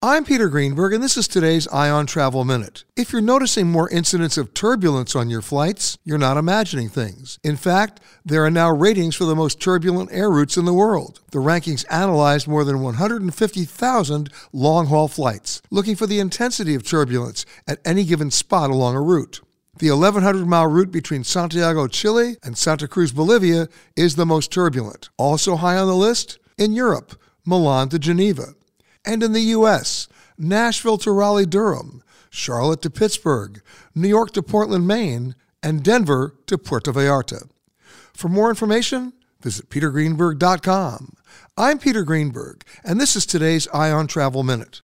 I'm Peter Greenberg, and this is today's Eye on Travel Minute. If you're noticing more incidents of turbulence on your flights, you're not imagining things. In fact, there are now ratings for the most turbulent air routes in the world. The rankings analyzed more than 150,000 long haul flights, looking for the intensity of turbulence at any given spot along a route. The 1,100 mile route between Santiago, Chile and Santa Cruz, Bolivia is the most turbulent. Also high on the list, in Europe, Milan to Geneva and in the U.S., Nashville to Raleigh, Durham, Charlotte to Pittsburgh, New York to Portland, Maine, and Denver to Puerto Vallarta. For more information, visit petergreenberg.com. I'm Peter Greenberg, and this is today's Eye on Travel Minute.